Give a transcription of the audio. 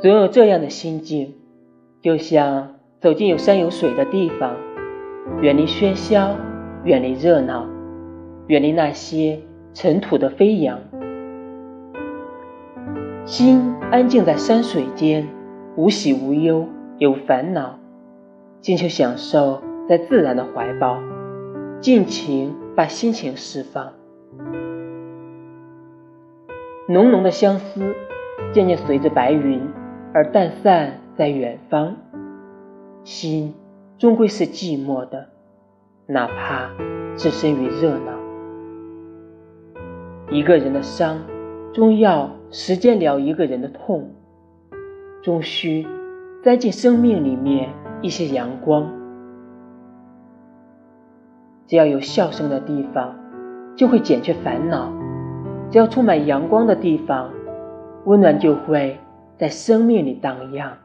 总有这样的心境，就像走进有山有水的地方，远离喧嚣，远离热闹，远离那些尘土的飞扬，心安静在山水间，无喜无忧，有烦恼，尽求享受在自然的怀抱，尽情把心情释放。浓浓的相思，渐渐随着白云而淡散在远方。心终归是寂寞的，哪怕置身于热闹。一个人的伤，终要时间疗；一个人的痛，终需栽进生命里面一些阳光。只要有笑声的地方，就会减去烦恼。只要充满阳光的地方，温暖就会在生命里荡漾。